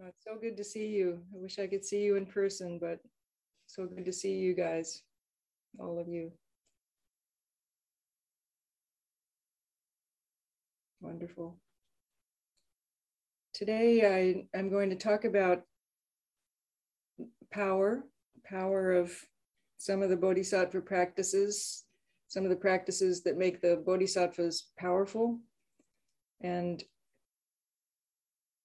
It's so good to see you. I wish I could see you in person, but so good to see you guys, all of you. Wonderful. Today I, I'm going to talk about power, power of some of the bodhisattva practices, some of the practices that make the bodhisattvas powerful. And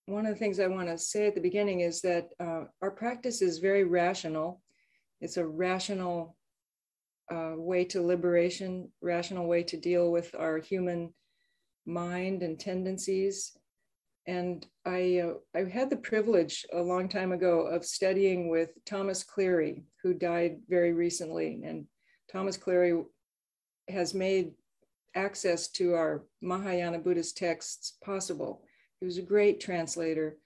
one of the things I want to say at the beginning is that uh, our practice is very rational. It's a rational uh, way to liberation, rational way to deal with our human mind and tendencies. And I, uh, I had the privilege a long time ago of studying with Thomas Cleary, who died very recently. And Thomas Cleary has made access to our Mahayana Buddhist texts possible he was a great translator,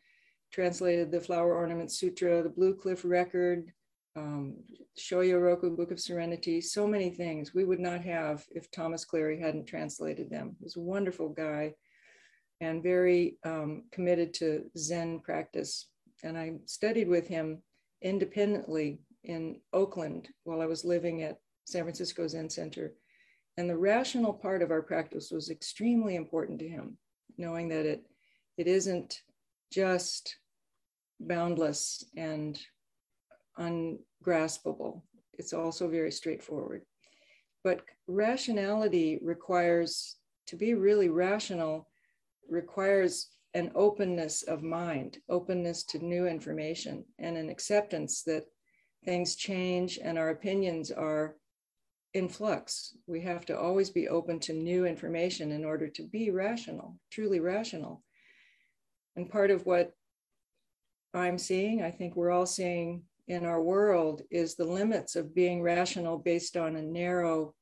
translated the Flower Ornament Sutra, the Blue Cliff Record, um, Shoyo Roku, Book of Serenity, so many things we would not have if Thomas Cleary hadn't translated them. He was a wonderful guy and very um, committed to Zen practice. And I studied with him independently in Oakland while I was living at San Francisco Zen Center. And the rational part of our practice was extremely important to him, knowing that it it isn't just boundless and ungraspable. It's also very straightforward. But rationality requires, to be really rational, requires an openness of mind, openness to new information, and an acceptance that things change and our opinions are in flux. We have to always be open to new information in order to be rational, truly rational. And part of what I'm seeing, I think we're all seeing in our world, is the limits of being rational based on a narrow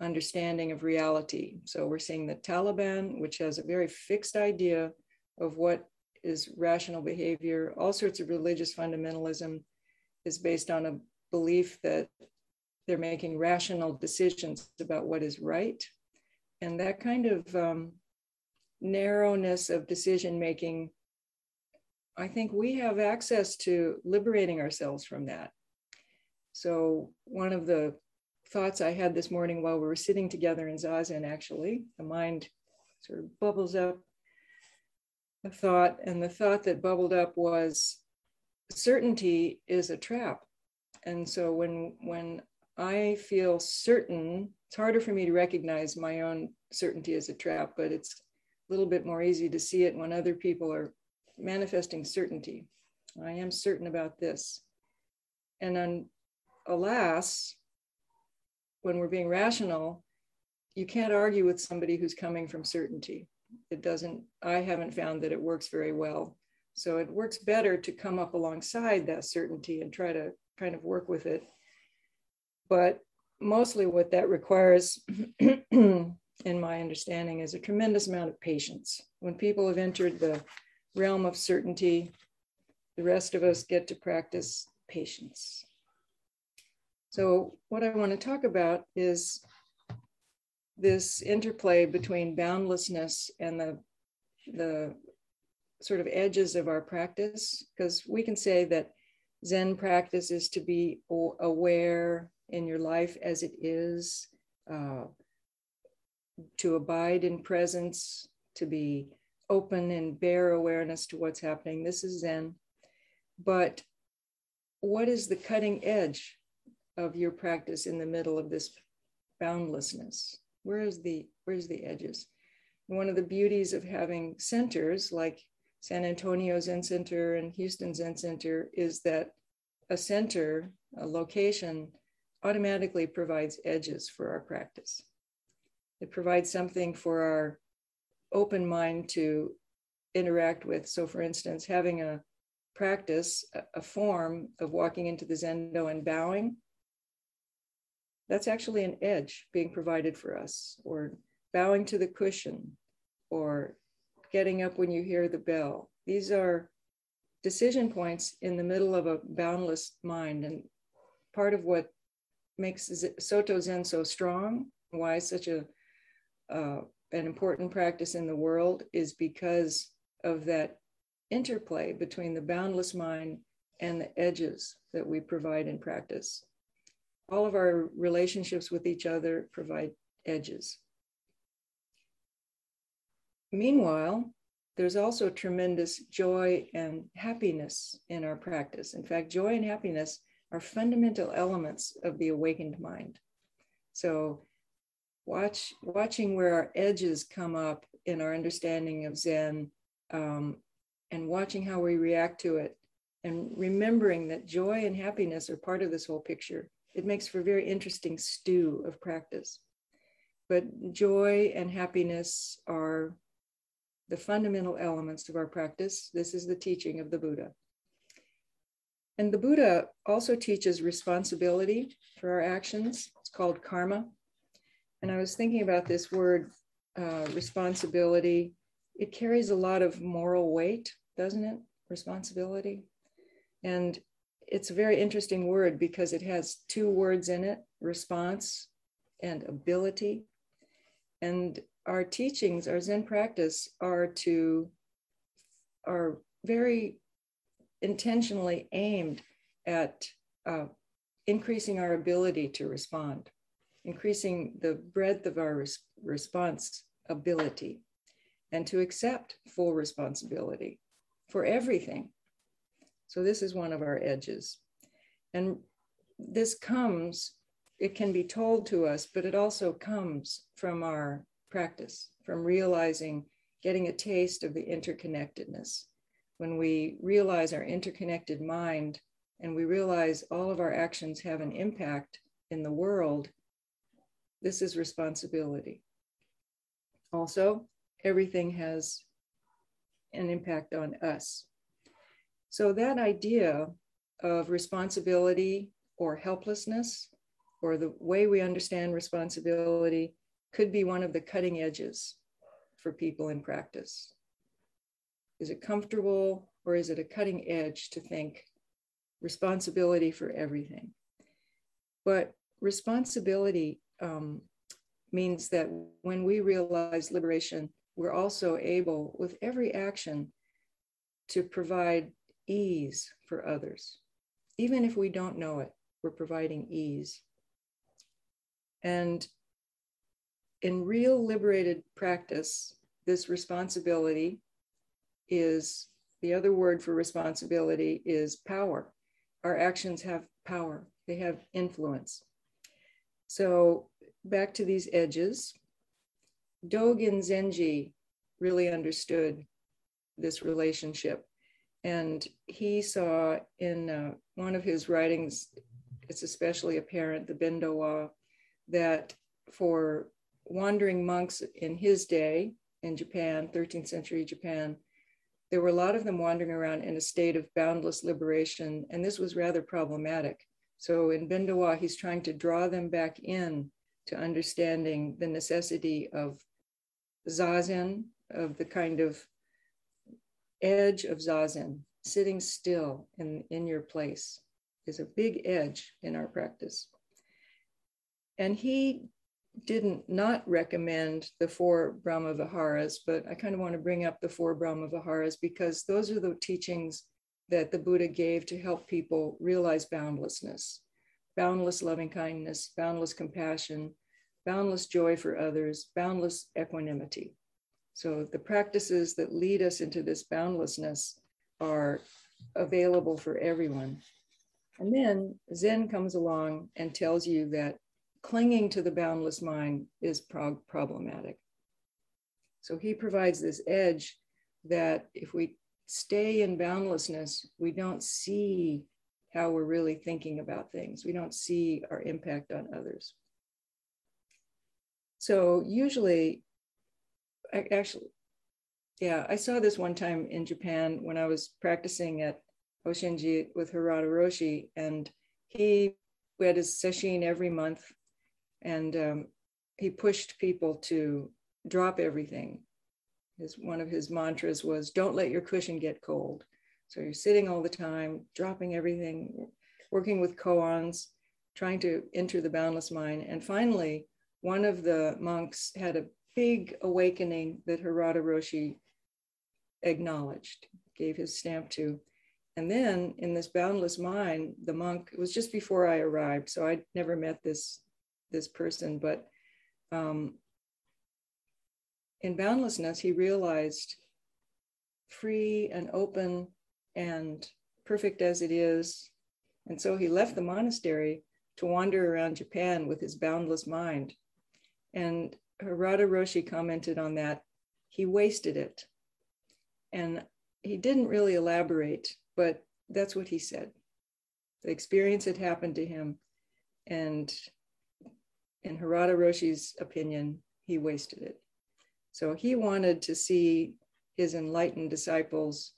understanding of reality. So we're seeing the Taliban, which has a very fixed idea of what is rational behavior. All sorts of religious fundamentalism is based on a belief that they're making rational decisions about what is right. And that kind of um, narrowness of decision making, I think we have access to liberating ourselves from that. So, one of the thoughts I had this morning while we were sitting together in Zazen, actually, the mind sort of bubbles up a thought, and the thought that bubbled up was certainty is a trap. And so when when I feel certain, it's harder for me to recognize my own certainty as a trap, but it's little bit more easy to see it when other people are manifesting certainty. I am certain about this. And then, alas, when we're being rational, you can't argue with somebody who's coming from certainty. It doesn't, I haven't found that it works very well. So it works better to come up alongside that certainty and try to kind of work with it. But mostly what that requires in my understanding, is a tremendous amount of patience. When people have entered the realm of certainty, the rest of us get to practice patience. So, what I want to talk about is this interplay between boundlessness and the, the sort of edges of our practice, because we can say that Zen practice is to be aware in your life as it is, uh, to abide in presence, to be open and bare awareness to what's happening. This is Zen. But what is the cutting edge of your practice in the middle of this boundlessness? Where is the where's the edges? One of the beauties of having centers like San Antonio Zen Center and Houston Zen Center is that a center, a location, automatically provides edges for our practice. It provides something for our open mind to interact with. So, for instance, having a practice, a form of walking into the zendo and bowing, that's actually an edge being provided for us, or bowing to the cushion, or getting up when you hear the bell. These are decision points in the middle of a boundless mind. And part of what makes Soto Zen so strong, why such a uh, an important practice in the world is because of that interplay between the boundless mind and the edges that we provide in practice. All of our relationships with each other provide edges. Meanwhile, there's also tremendous joy and happiness in our practice. In fact, joy and happiness are fundamental elements of the awakened mind. So, watch watching where our edges come up in our understanding of Zen, um, and watching how we react to it, and remembering that joy and happiness are part of this whole picture. It makes for a very interesting stew of practice. But joy and happiness are the fundamental elements of our practice. This is the teaching of the Buddha. And the Buddha also teaches responsibility for our actions. It's called karma. And I was thinking about this word, uh, responsibility. It carries a lot of moral weight, doesn't it? Responsibility. And it's a very interesting word because it has two words in it response and ability. And our teachings, our Zen practice are to, are very intentionally aimed at uh, increasing our ability to respond, increasing the breadth of our res- response ability, and to accept full responsibility for everything. So, this is one of our edges. And this comes, it can be told to us, but it also comes from our practice, from realizing, getting a taste of the interconnectedness when we realize our interconnected mind and we realize all of our actions have an impact in the world, this is responsibility. Also, everything has an impact on us. So, that idea of responsibility or helplessness, or the way we understand responsibility, could be one of the cutting edges for people in practice. Is it comfortable or is it a cutting edge to think responsibility for everything? But responsibility um, means that when we realize liberation, we're also able, with every action, to provide ease for others. Even if we don't know it, we're providing ease. And in real liberated practice, this responsibility is the other word for responsibility is power. Our actions have power, they have influence. So, back to these edges, Dogen Zenji really understood this relationship. And he saw in uh, one of his writings, it's especially apparent, the Bendowa, that for wandering monks in his day in Japan, 13th century Japan, there were a lot of them wandering around in a state of boundless liberation, and this was rather problematic. So in Bendowa, he's trying to draw them back in to understanding the necessity of zazen, of the kind of edge of zazen, sitting still in, in your place is a big edge in our practice. And he didn't not recommend the four Brahma Viharas, but I kind of want to bring up the four Brahma Viharas because those are the teachings that the Buddha gave to help people realize boundlessness, boundless loving kindness, boundless compassion, boundless joy for others, boundless equanimity. So the practices that lead us into this boundlessness are available for everyone. And then Zen comes along and tells you that clinging to the boundless mind is pro- problematic. So he provides this edge that if we stay in boundlessness, we don't see how we're really thinking about things. We don't see our impact on others. So usually, I actually, yeah, I saw this one time in Japan when I was practicing at Oshinji with Harada Roshi, and he had his sesshin every month and um, he pushed people to drop everything. His one of his mantras was, "Don't let your cushion get cold." So you're sitting all the time, dropping everything, working with koans, trying to enter the boundless mind. And finally, one of the monks had a big awakening that Harada Roshi acknowledged, gave his stamp to. And then in this boundless mind, the monk, it was just before I arrived, so I'd never met this, this person, but um, in boundlessness, he realized free and open and perfect as it is. And so he left the monastery to wander around Japan with his boundless mind. And Harada Roshi commented on that. He wasted it. And he didn't really elaborate, but that's what he said. The experience had happened to him. And in Harada Roshi's opinion, he wasted it. So he wanted to see his enlightened disciples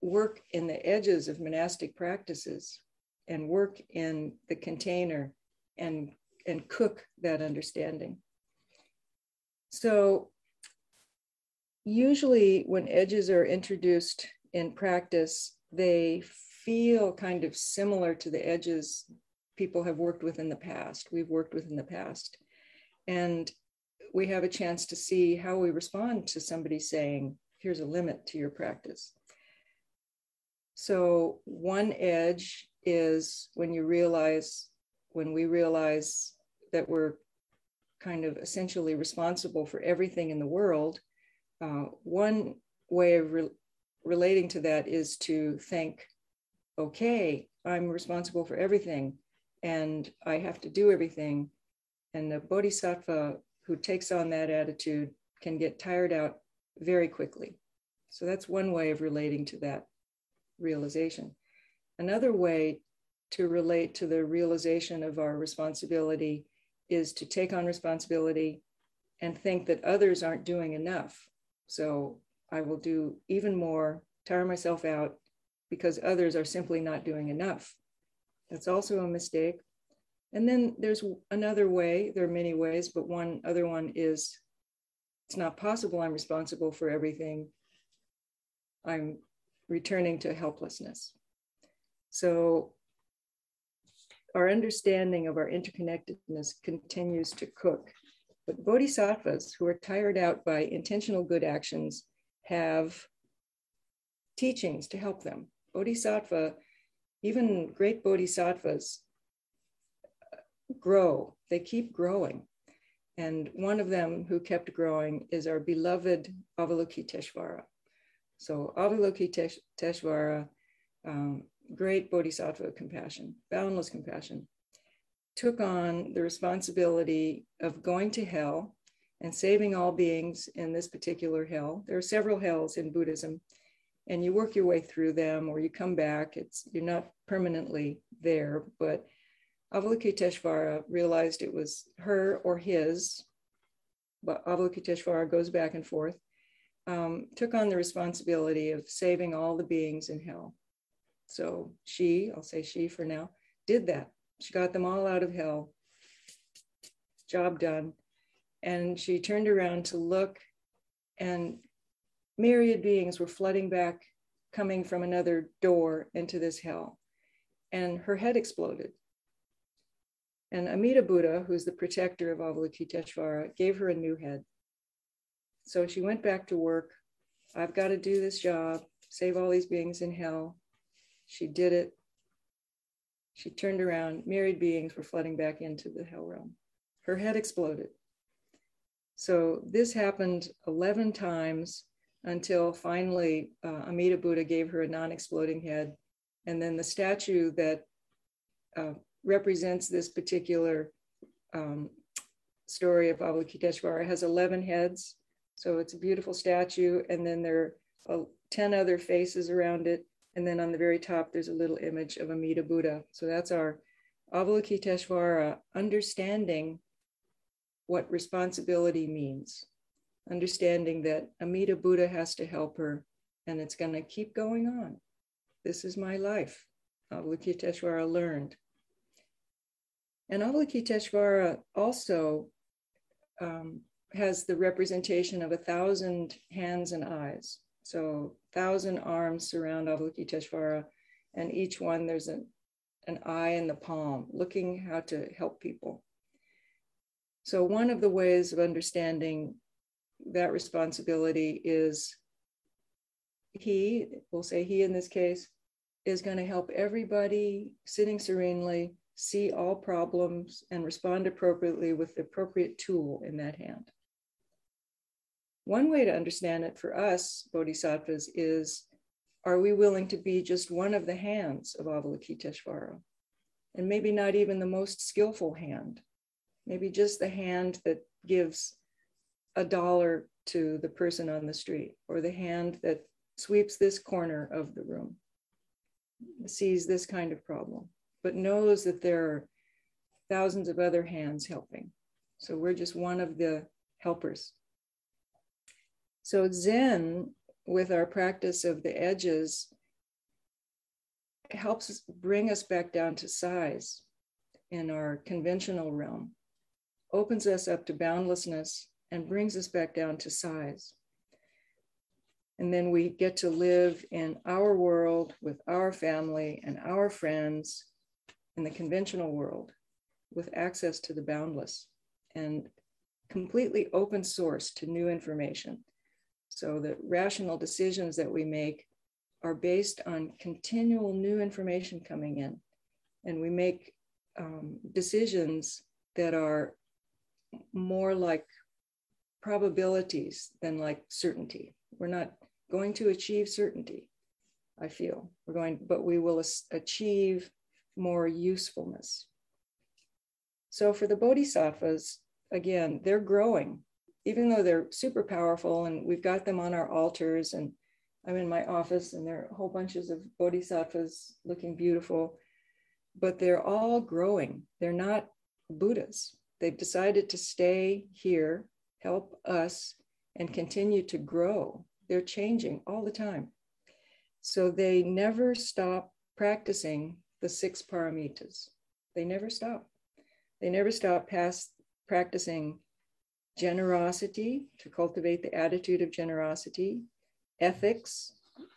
work in the edges of monastic practices and work in the container and, and cook that understanding. So, usually, when edges are introduced in practice, they feel kind of similar to the edges people have worked with in the past, we've worked with in the past. And we have a chance to see how we respond to somebody saying, here's a limit to your practice. So, one edge is when you realize, when we realize that we're kind of essentially responsible for everything in the world. Uh, one way of re- relating to that is to think, okay, I'm responsible for everything and I have to do everything. And the bodhisattva who takes on that attitude can get tired out very quickly. So that's one way of relating to that realization. Another way to relate to the realization of our responsibility is to take on responsibility and think that others aren't doing enough. So I will do even more, tire myself out because others are simply not doing enough. That's also a mistake. And then there's another way, there are many ways, but one other one is it's not possible I'm responsible for everything. I'm returning to helplessness. So our understanding of our interconnectedness continues to cook. But bodhisattvas who are tired out by intentional good actions have teachings to help them. Bodhisattva, even great bodhisattvas, grow, they keep growing. And one of them who kept growing is our beloved Avalokiteshvara. So Avalokiteshvara, um, great bodhisattva of compassion, boundless compassion, took on the responsibility of going to hell and saving all beings in this particular hell. There are several hells in Buddhism, and you work your way through them or you come back. It's you're not permanently there, but Avalokiteshvara realized it was her or his, but Avalokiteshvara goes back and forth, um, took on the responsibility of saving all the beings in hell. So she, I'll say she for now, did that. She got them all out of hell. Job done. And she turned around to look, and myriad beings were flooding back, coming from another door into this hell. And her head exploded. And Amida Buddha, who's the protector of Avalokiteshvara, gave her a new head. So she went back to work. I've got to do this job, save all these beings in hell. She did it. She turned around. Myriad beings were flooding back into the hell realm. Her head exploded. So this happened 11 times until finally uh, Buddha gave her a non exploding head. And then the statue that uh, represents this particular um, story of Avalokiteshvara has 11 heads. So it's a beautiful statue. And then there are uh, 10 other faces around it. And then on the very top, there's a little image of Amida Buddha. So that's our Avalokiteshvara understanding what responsibility means, understanding that Amida Buddha has to help her and it's going to keep going on. This is my life. Avalokiteshvara learned. And Avalokiteshvara also um, has the representation of a thousand hands and eyes. So thousand arms surround Avalokiteshvara, and each one there's an, an eye in the palm, looking how to help people. So one of the ways of understanding that responsibility is he, we'll say he in this case, is going to help everybody sitting serenely see all problems and respond appropriately with the appropriate tool in that hand. One way to understand it for us, bodhisattvas, is are we willing to be just one of the hands of Avalokiteshvara? And maybe not even the most skillful hand, maybe just the hand that gives a dollar to the person on the street, or the hand that sweeps this corner of the room, sees this kind of problem, but knows that there are thousands of other hands helping. So we're just one of the helpers. So, Zen, with our practice of the edges, helps bring us back down to size in our conventional realm, opens us up to boundlessness, and brings us back down to size. And then we get to live in our world with our family and our friends in the conventional world with access to the boundless and completely open source to new information. So the rational decisions that we make are based on continual new information coming in. And we make um, decisions that are more like probabilities than like certainty. We're not going to achieve certainty, I feel. We're going, but we will achieve more usefulness. So for the bodhisattvas, again, they're growing even though they're super powerful and we've got them on our altars and I'm in my office and there are whole bunches of bodhisattvas looking beautiful, but they're all growing. They're not Buddhas. They've decided to stay here, help us, and continue to grow. They're changing all the time. So they never stop practicing the six paramitas. They never stop. They never stop past practicing generosity, to cultivate the attitude of generosity, ethics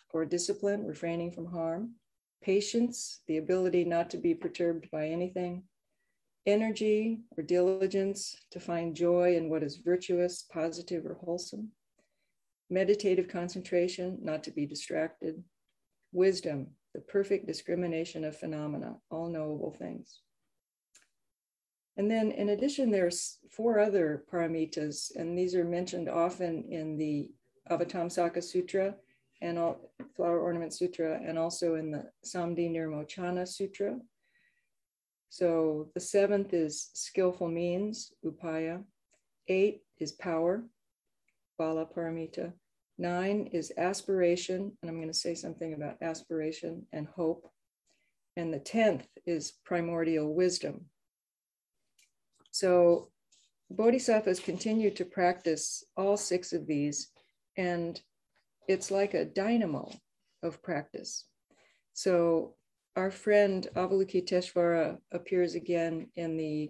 or discipline, refraining from harm, patience, the ability not to be perturbed by anything, energy or diligence to find joy in what is virtuous, positive, or wholesome, meditative concentration, not to be distracted, wisdom, the perfect discrimination of phenomena, all knowable things. And then in addition, there's four other paramitas, and these are mentioned often in the Avatamsaka Sutra and all, Flower Ornament Sutra, and also in the Samdhi Nirmochana Sutra. So the seventh is skillful means, upaya. Eight is power, bala paramita. Nine is aspiration, and I'm going to say something about aspiration and hope. And the tenth is primordial wisdom, so bodhisattvas continue to practice all six of these, and it's like a dynamo of practice. So our friend Avalokiteshvara appears again in the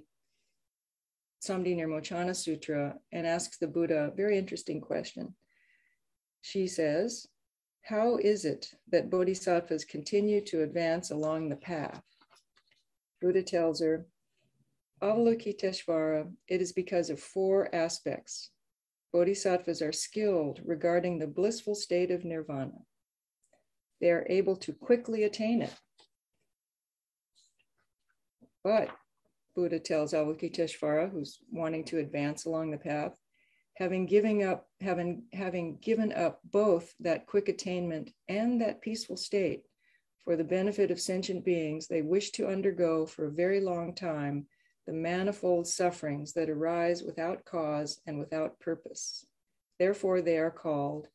Samdhi Nirmochana Sutra and asks the Buddha a very interesting question. She says, How is it that bodhisattvas continue to advance along the path? Buddha tells her, Avalokiteshvara, it is because of four aspects. Bodhisattvas are skilled regarding the blissful state of nirvana. They are able to quickly attain it. But Buddha tells Avalokiteshvara, who's wanting to advance along the path, having giving up, having, having given up both that quick attainment and that peaceful state for the benefit of sentient beings they wish to undergo for a very long time the manifold sufferings that arise without cause and without purpose. Therefore, they are called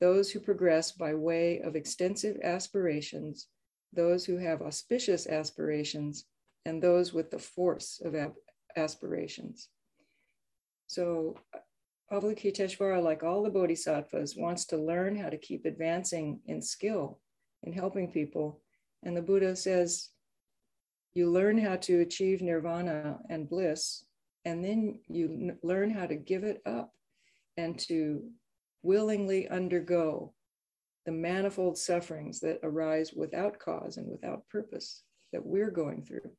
those who progress by way of extensive aspirations, those who have auspicious aspirations, and those with the force of aspirations. So, Avalokiteshvara, like all the bodhisattvas, wants to learn how to keep advancing in skill in helping people. And the Buddha says, you learn how to achieve nirvana and bliss, and then you learn how to give it up and to willingly undergo the manifold sufferings that arise without cause and without purpose that we're going through.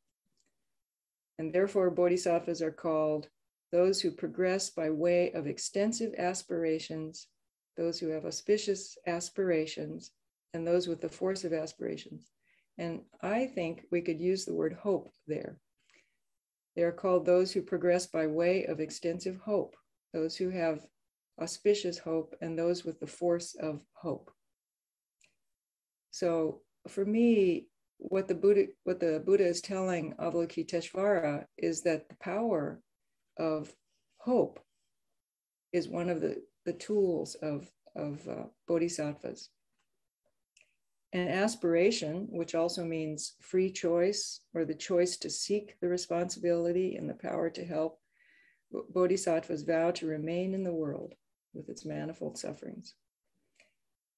And therefore, bodhisattvas are called those who progress by way of extensive aspirations, those who have auspicious aspirations, and those with the force of aspirations. And I think we could use the word hope there. They are called those who progress by way of extensive hope, those who have auspicious hope, and those with the force of hope. So for me, what the Buddha, what the Buddha is telling Avalokiteshvara is that the power of hope is one of the, the tools of, of uh, bodhisattvas. And aspiration, which also means free choice or the choice to seek the responsibility and the power to help, bodhisattvas vow to remain in the world with its manifold sufferings.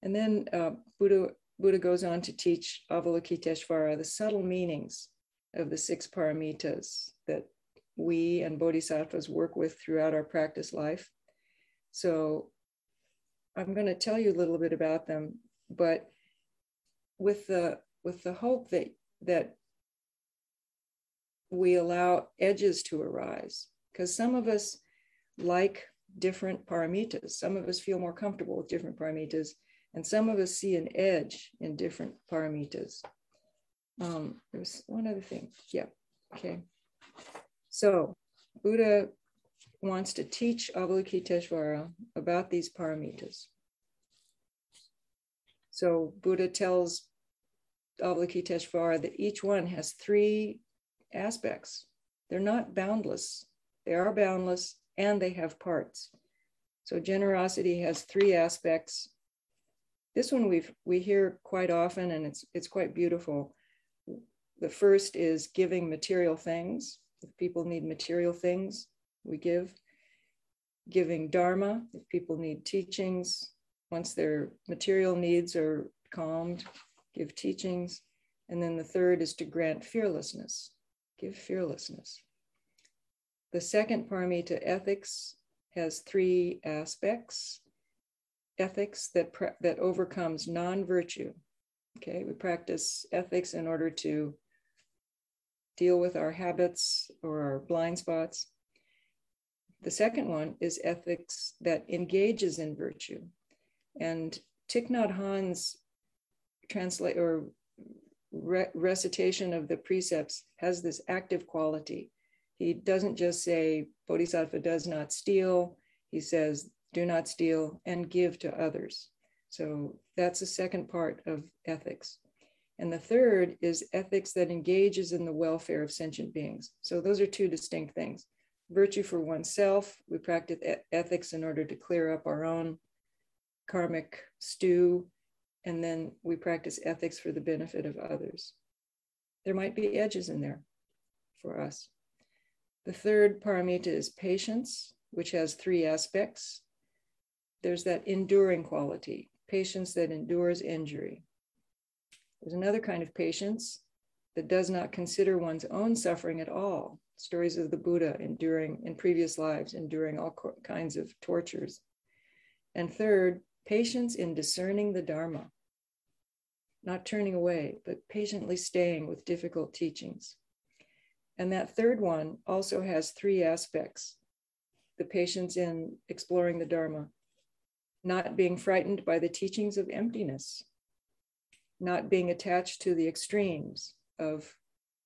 And then uh, Buddha, Buddha goes on to teach Avalokiteshvara the subtle meanings of the six paramitas that we and bodhisattvas work with throughout our practice life. So I'm going to tell you a little bit about them, but with the with the hope that that we allow edges to arise because some of us like different paramitas. Some of us feel more comfortable with different paramitas and some of us see an edge in different paramitas. Um, there's one other thing. Yeah okay so buddha wants to teach avalokiteshvara about these paramitas so Buddha tells Avalokiteshvara that each one has three aspects. They're not boundless. They are boundless and they have parts. So generosity has three aspects. This one we we hear quite often and it's it's quite beautiful. The first is giving material things. If people need material things, we give. Giving dharma, if people need teachings, once their material needs are calmed, give teachings. And then the third is to grant fearlessness, give fearlessness. The second paramita, ethics, has three aspects ethics that, that overcomes non virtue. Okay, we practice ethics in order to deal with our habits or our blind spots. The second one is ethics that engages in virtue. And Thich Nhat Hanh's translate or re- recitation of the precepts has this active quality. He doesn't just say Bodhisattva does not steal. He says do not steal and give to others. So that's the second part of ethics. And the third is ethics that engages in the welfare of sentient beings. So those are two distinct things. Virtue for oneself, we practice ethics in order to clear up our own karmic stew, and then we practice ethics for the benefit of others. There might be edges in there for us. The third paramita is patience, which has three aspects. There's that enduring quality, patience that endures injury. There's another kind of patience that does not consider one's own suffering at all. Stories of the Buddha enduring in previous lives, enduring all kinds of tortures. And third, patience in discerning the Dharma, not turning away, but patiently staying with difficult teachings. And that third one also has three aspects the patience in exploring the Dharma, not being frightened by the teachings of emptiness, not being attached to the extremes of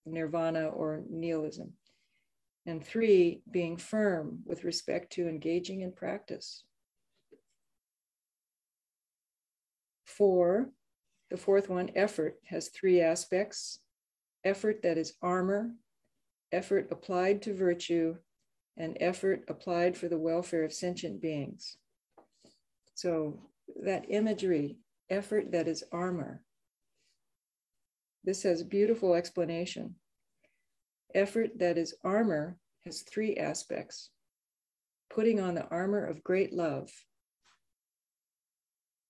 nirvana or nihilism. And three, being firm with respect to engaging in practice. four, the fourth one, effort, has three aspects effort that is armor, effort applied to virtue, and effort applied for the welfare of sentient beings. So, that imagery, effort that is armor, this has beautiful explanation. Effort that is armor has three aspects putting on the armor of great love,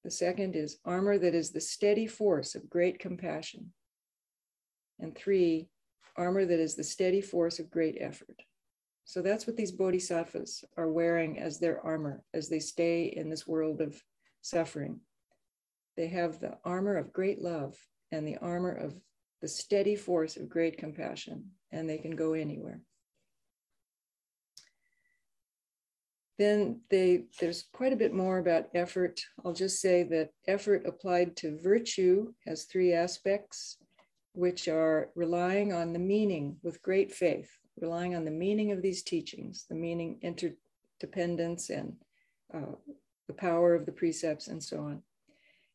the second is armor that is the steady force of great compassion. And three, armor that is the steady force of great effort. So that's what these bodhisattvas are wearing as their armor as they stay in this world of suffering. They have the armor of great love and the armor of the steady force of great compassion, and they can go anywhere. then they, there's quite a bit more about effort. I'll just say that effort applied to virtue has three aspects, which are relying on the meaning with great faith, relying on the meaning of these teachings, the meaning, interdependence, and uh, the power of the precepts, and so on.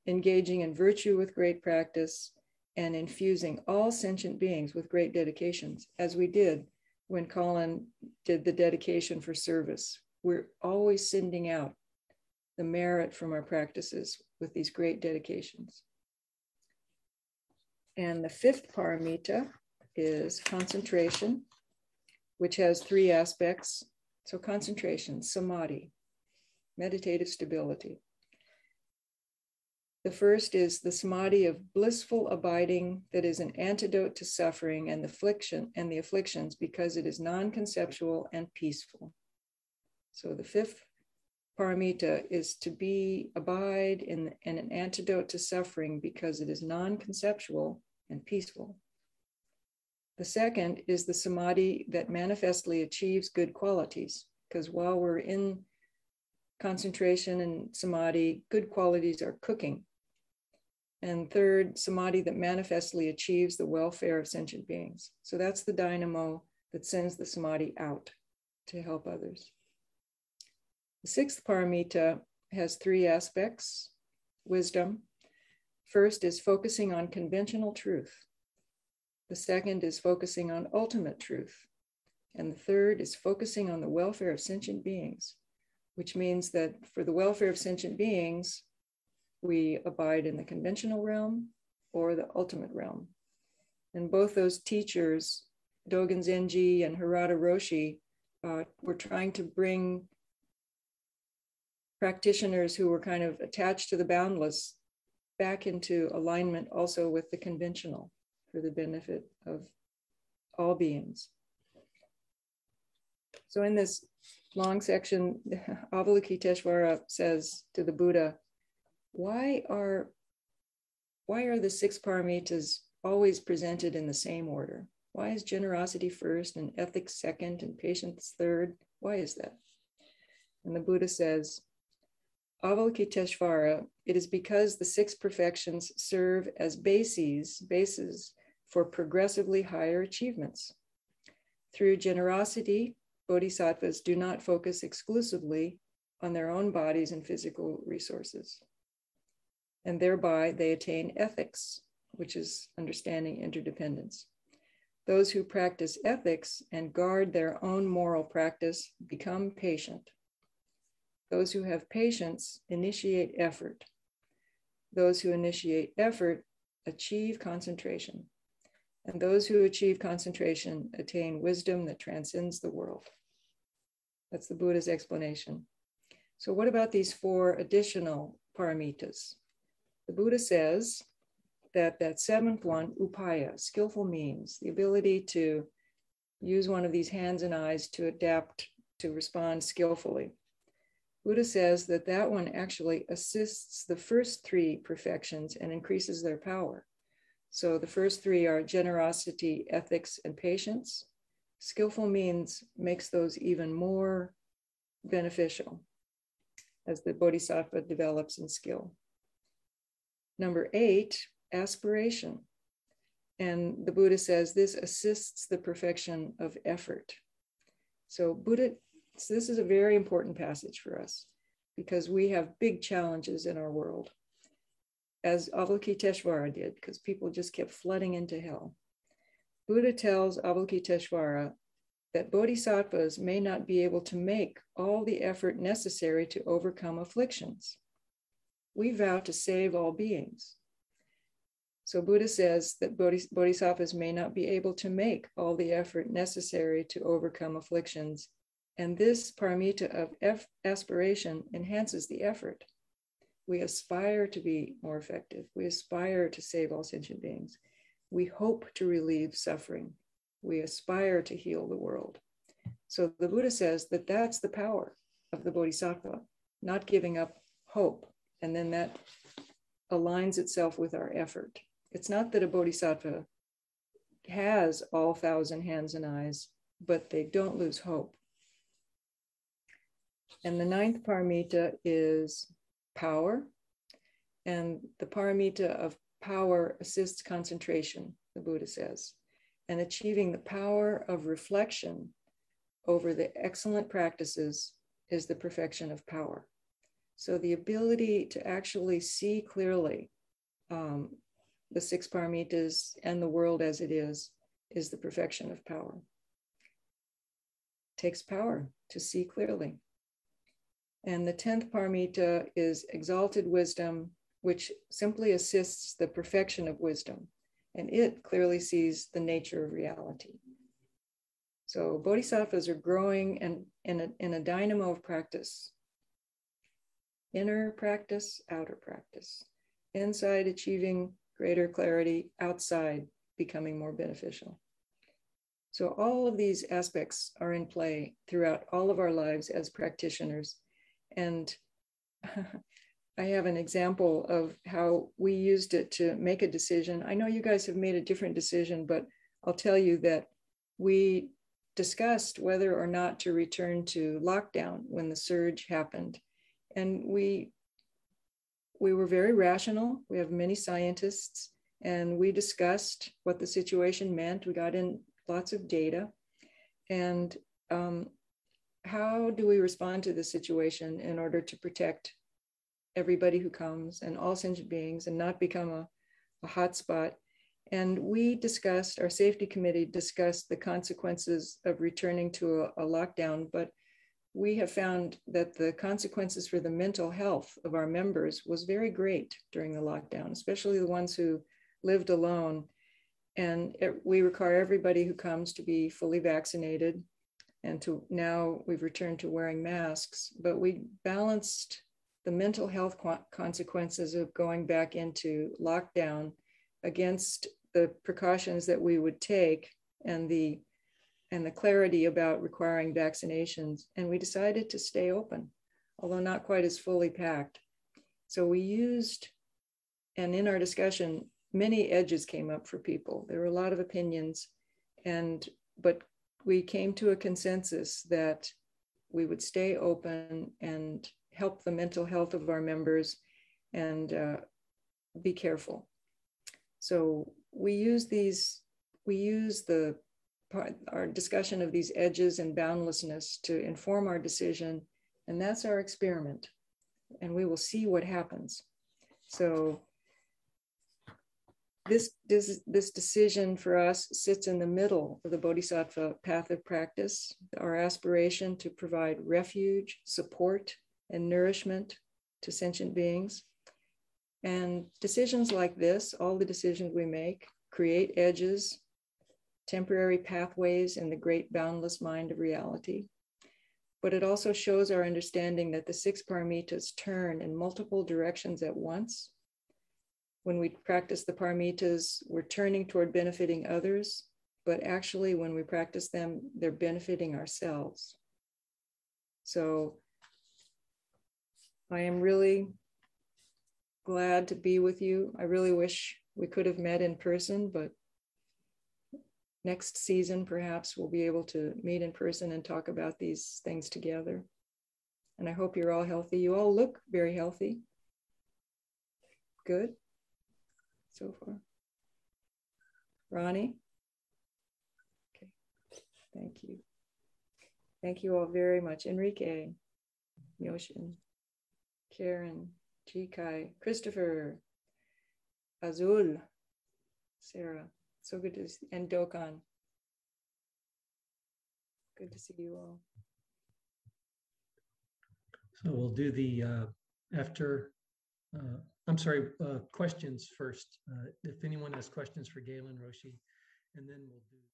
Engaging in virtue with great practice, and infusing all sentient beings with great dedications, as we did when Colin did the dedication for service. We're always sending out the merit from our practices with these great dedications. And the fifth paramita is concentration, which has three aspects. So, concentration, samadhi, meditative stability. The first is the samadhi of blissful abiding that is an antidote to suffering and the affliction and the afflictions because it is non-conceptual and peaceful. So the fifth paramita is to be abide in, in an antidote to suffering because it is non-conceptual and peaceful. The second is the samadhi that manifestly achieves good qualities because while we're in concentration and samadhi, good qualities are cooking and third, samadhi that manifestly achieves the welfare of sentient beings. So that's the dynamo that sends the samadhi out to help others. The sixth paramita has three aspects wisdom. First is focusing on conventional truth. The second is focusing on ultimate truth. And the third is focusing on the welfare of sentient beings, which means that for the welfare of sentient beings, we abide in the conventional realm or the ultimate realm. And both those teachers, Dogen Zenji and Harada Roshi, uh, were trying to bring practitioners who were kind of attached to the boundless back into alignment also with the conventional for the benefit of all beings. So in this long section, Avalokiteshvara says to the Buddha, why are why are the six paramitas always presented in the same order? Why is generosity first and ethics second and patience third? Why is that? And the Buddha says, Avalokiteshvara, it is because the six perfections serve as bases, bases for progressively higher achievements. Through generosity, bodhisattvas do not focus exclusively on their own bodies and physical resources and thereby they attain ethics, which is understanding interdependence. Those who practice ethics and guard their own moral practice become patient. Those who have patience initiate effort. Those who initiate effort achieve concentration. And those who achieve concentration attain wisdom that transcends the world. That's the Buddha's explanation. So, what about these four additional paramitas? The Buddha says that that seventh one, upaya, skillful means, the ability to use one of these hands and eyes to adapt, to respond skillfully. Buddha says that that one actually assists the first three perfections and increases their power. So the first three are generosity, ethics, and patience. Skillful means makes those even more beneficial as the bodhisattva develops in skill. Number eight, aspiration. And the Buddha says this assists the perfection of effort. So, Buddha, so this is a very important passage for us because we have big challenges in our world, as Avalokiteshvara did, because people just kept flooding into hell. Buddha tells Avalokiteshvara that bodhisattvas may not be able to make all the effort necessary to overcome afflictions we vow to save all beings. So Buddha says that bodhisattvas may not be able to make all the effort necessary to overcome afflictions. And this paramita of aspiration enhances the effort. We aspire to be more effective. We aspire to save all sentient beings. We hope to relieve suffering. We aspire to heal the world. So the Buddha says that that's the power of the bodhisattva, not giving up hope, and then that aligns itself with our effort. It's not that a bodhisattva has all thousand hands and eyes, but they don't lose hope. And the ninth paramita is power. And the paramita of power assists concentration, the Buddha says. And achieving the power of reflection over the excellent practices is the perfection of power. So the ability to actually see clearly um, the six paramitas and the world as it is, is the perfection of power. It takes power to see clearly. And the 10th paramita is exalted wisdom, which simply assists the perfection of wisdom. And it clearly sees the nature of reality. So bodhisattvas are growing and in a, in a dynamo of practice. Inner practice, outer practice. Inside achieving greater clarity, outside becoming more beneficial. So all of these aspects are in play throughout all of our lives as practitioners. And I have an example of how we used it to make a decision. I know you guys have made a different decision, but I'll tell you that we discussed whether or not to return to lockdown when the surge happened. And we we were very rational. We have many scientists, and we discussed what the situation meant. We got in lots of data. And um, how do we respond to the situation in order to protect everybody who comes and all sentient beings and not become a, a hotspot and we discussed, our safety committee discussed the consequences of returning to a, a, lockdown, but we have found that the consequences for the mental health of our members was very great during the lockdown, especially the ones who lived alone. And it, we require everybody who comes to be fully vaccinated. And to now we've returned to wearing masks, but we balanced the mental health consequences of going back into lockdown against the precautions that we would take and the and the clarity about requiring vaccinations and we decided to stay open although not quite as fully packed. So we used and in our discussion many edges came up for people. There were a lot of opinions and but we came to a consensus that we would stay open and help the mental health of our members and uh, be careful. So we use these, we use the our discussion of these edges and boundlessness to inform our decision, and that's our experiment. And we will see what happens. So this, this, this decision for us sits in the middle of the Bodhisattva path of practice, our aspiration to provide refuge, support, and nourishment to sentient beings. And decisions like this, all the decisions we make, create edges, temporary pathways in the great boundless mind of reality. But it also shows our understanding that the six paramitas turn in multiple directions at once. When we practice the paramitas, we're turning toward benefiting others, but actually, when we practice them, they're benefiting ourselves. So I am really glad to be with you. I really wish we could have met in person, but next season, perhaps we'll be able to meet in person and talk about these things together. And I hope you're all healthy. You all look very healthy. Good so far. Ronnie? Okay, thank you. Thank you all very much. Enrique, Yoshin, Karen, Chikai, Christopher, Azul, Sarah. So good to see, and Dokan. Good to see you all. So we'll do the uh, after. Uh, I'm sorry, uh, questions first. Uh, if anyone has questions for Galen Roshi, and then we'll do.